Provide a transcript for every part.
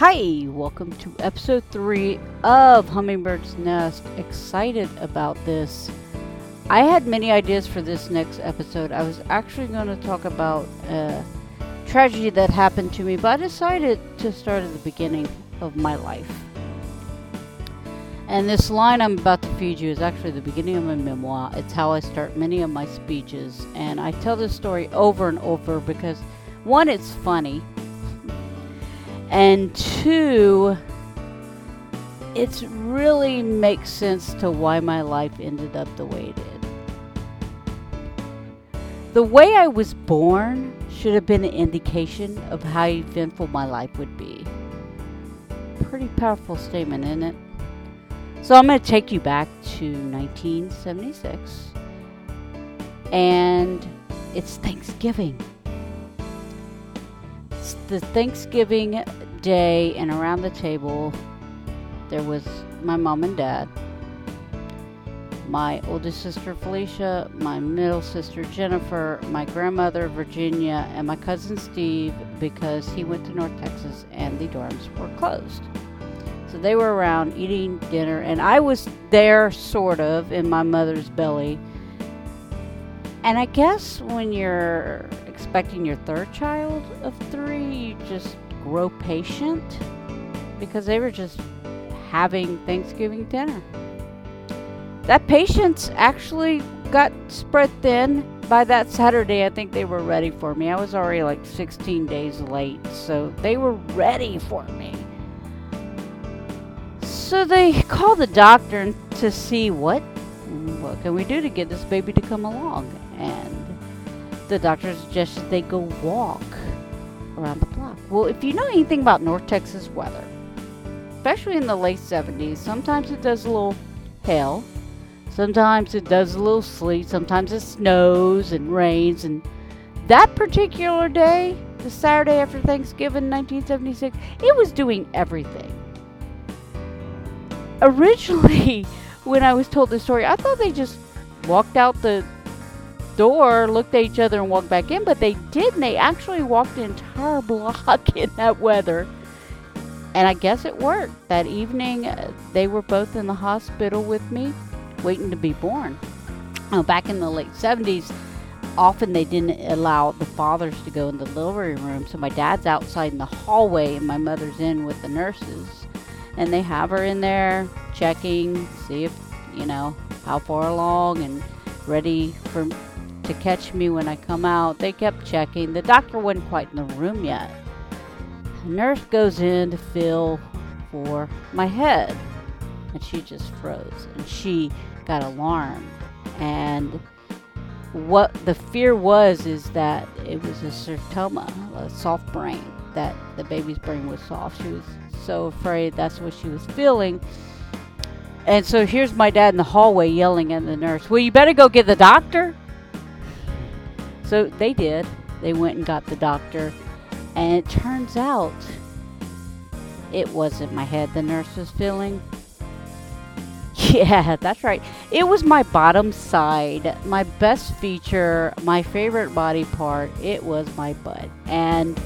Hi, welcome to episode three of Hummingbird's Nest. Excited about this. I had many ideas for this next episode. I was actually going to talk about a tragedy that happened to me, but I decided to start at the beginning of my life. And this line I'm about to feed you is actually the beginning of my memoir. It's how I start many of my speeches. And I tell this story over and over because, one, it's funny and two, it really makes sense to why my life ended up the way it did. The way I was born should have been an indication of how eventful my life would be. Pretty powerful statement, isn't it? So I'm going to take you back to 1976, and it's Thanksgiving It's the Thanksgiving day, and around the table, there was my mom and dad, my oldest sister Felicia, my middle sister Jennifer, my grandmother Virginia, and my cousin Steve because he went to North Texas and the dorms were closed. So they were around eating dinner, and I was there, sort of, in my mother's belly. And I guess when you're expecting your third child of three, you just grow patient because they were just having Thanksgiving dinner. That patience actually got spread thin by that Saturday. I think they were ready for me. I was already like 16 days late, so they were ready for me. So they called the doctor to see what what can we do to get this baby to come along and the doctor suggested they go walk around the block. Well, if you know anything about North Texas weather, especially in the late 70s, sometimes it does a little hail, sometimes it does a little sleet, sometimes it snows and rains. And that particular day, the Saturday after Thanksgiving 1976, it was doing everything. Originally, when I was told the story, I thought they just walked out the door, looked at each other, and walked back in, but they didn't. They actually walked the entire block in that weather. And I guess it worked. That evening, uh, they were both in the hospital with me, waiting to be born. Now, back in the late 70s, often they didn't allow the fathers to go in the delivery room. So my dad's outside in the hallway, and my mother's in with the nurses. And they have her in there checking, see if, you know, how far along and ready for to catch me when I come out. They kept checking. The doctor wasn't quite in the room yet. The nurse goes in to feel for my head, and she just froze. And she got alarmed. And what the fear was is that it was a ceratoma, a soft brain, that the baby's brain was soft. She was so afraid that's what she was feeling. And so here's my dad in the hallway yelling at the nurse, Well, you better go get the doctor. So they did. They went and got the doctor, and it turns out it wasn't my head the nurse was feeling. Yeah, that's right. It was my bottom side, my best feature, my favorite body part. It was my butt. And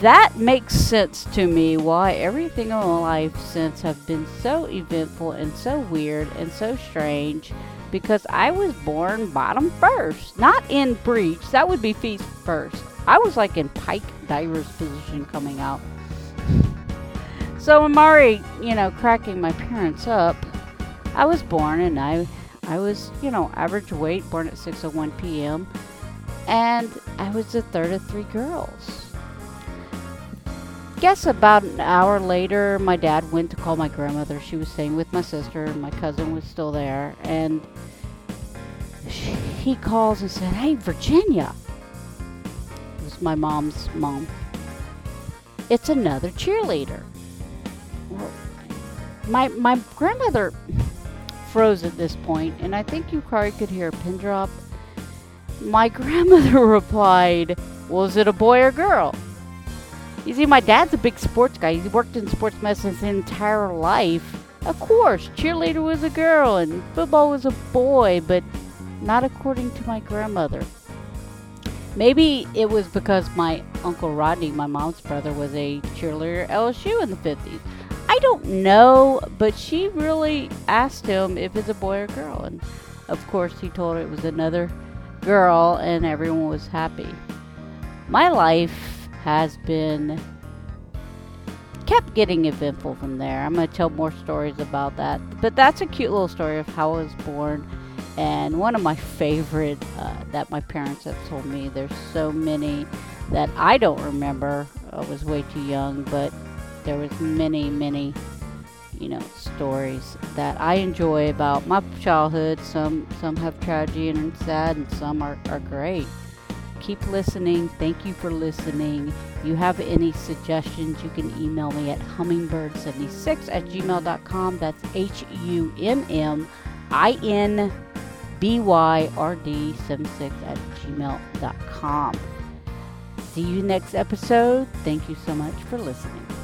that makes sense to me why everything in my life since have been so eventful and so weird and so strange because I was born bottom first, not in breech. That would be feet first. I was like in pike diver's position coming out. So I'm already, you know, cracking my parents up. I was born and I, I was, you know, average weight, born at 6:01 p.m. And I was the third of three girls. Guess about an hour later, my dad went to call my grandmother. She was staying with my sister, and my cousin was still there. And he calls and said, Hey, Virginia. It was my mom's mom. It's another cheerleader. My, my grandmother froze at this point, and I think you probably could hear a pin drop. My grandmother replied, Was it a boy or girl? You see, my dad's a big sports guy. He's worked in sports medicine his entire life. Of course, cheerleader was a girl and football was a boy, but not according to my grandmother. Maybe it was because my Uncle Rodney, my mom's brother, was a cheerleader at LSU in the 50s. I don't know, but she really asked him if it's a boy or girl. And of course, he told her it was another girl, and everyone was happy. My life has been kept getting eventful from there. I'm going to tell more stories about that. But that's a cute little story of how I was born. And one of my favorite uh, that my parents have told me. There's so many that I don't remember. I was way too young, but there was many, many, you know, stories that I enjoy about my childhood. Some some have tragedy and sad, and some are, are great keep listening. Thank you for listening. You have any suggestions, you can email me at hummingbird76 at gmail.com. That's H U M M I N B Y R D 76 at gmail.com. See you next episode. Thank you so much for listening.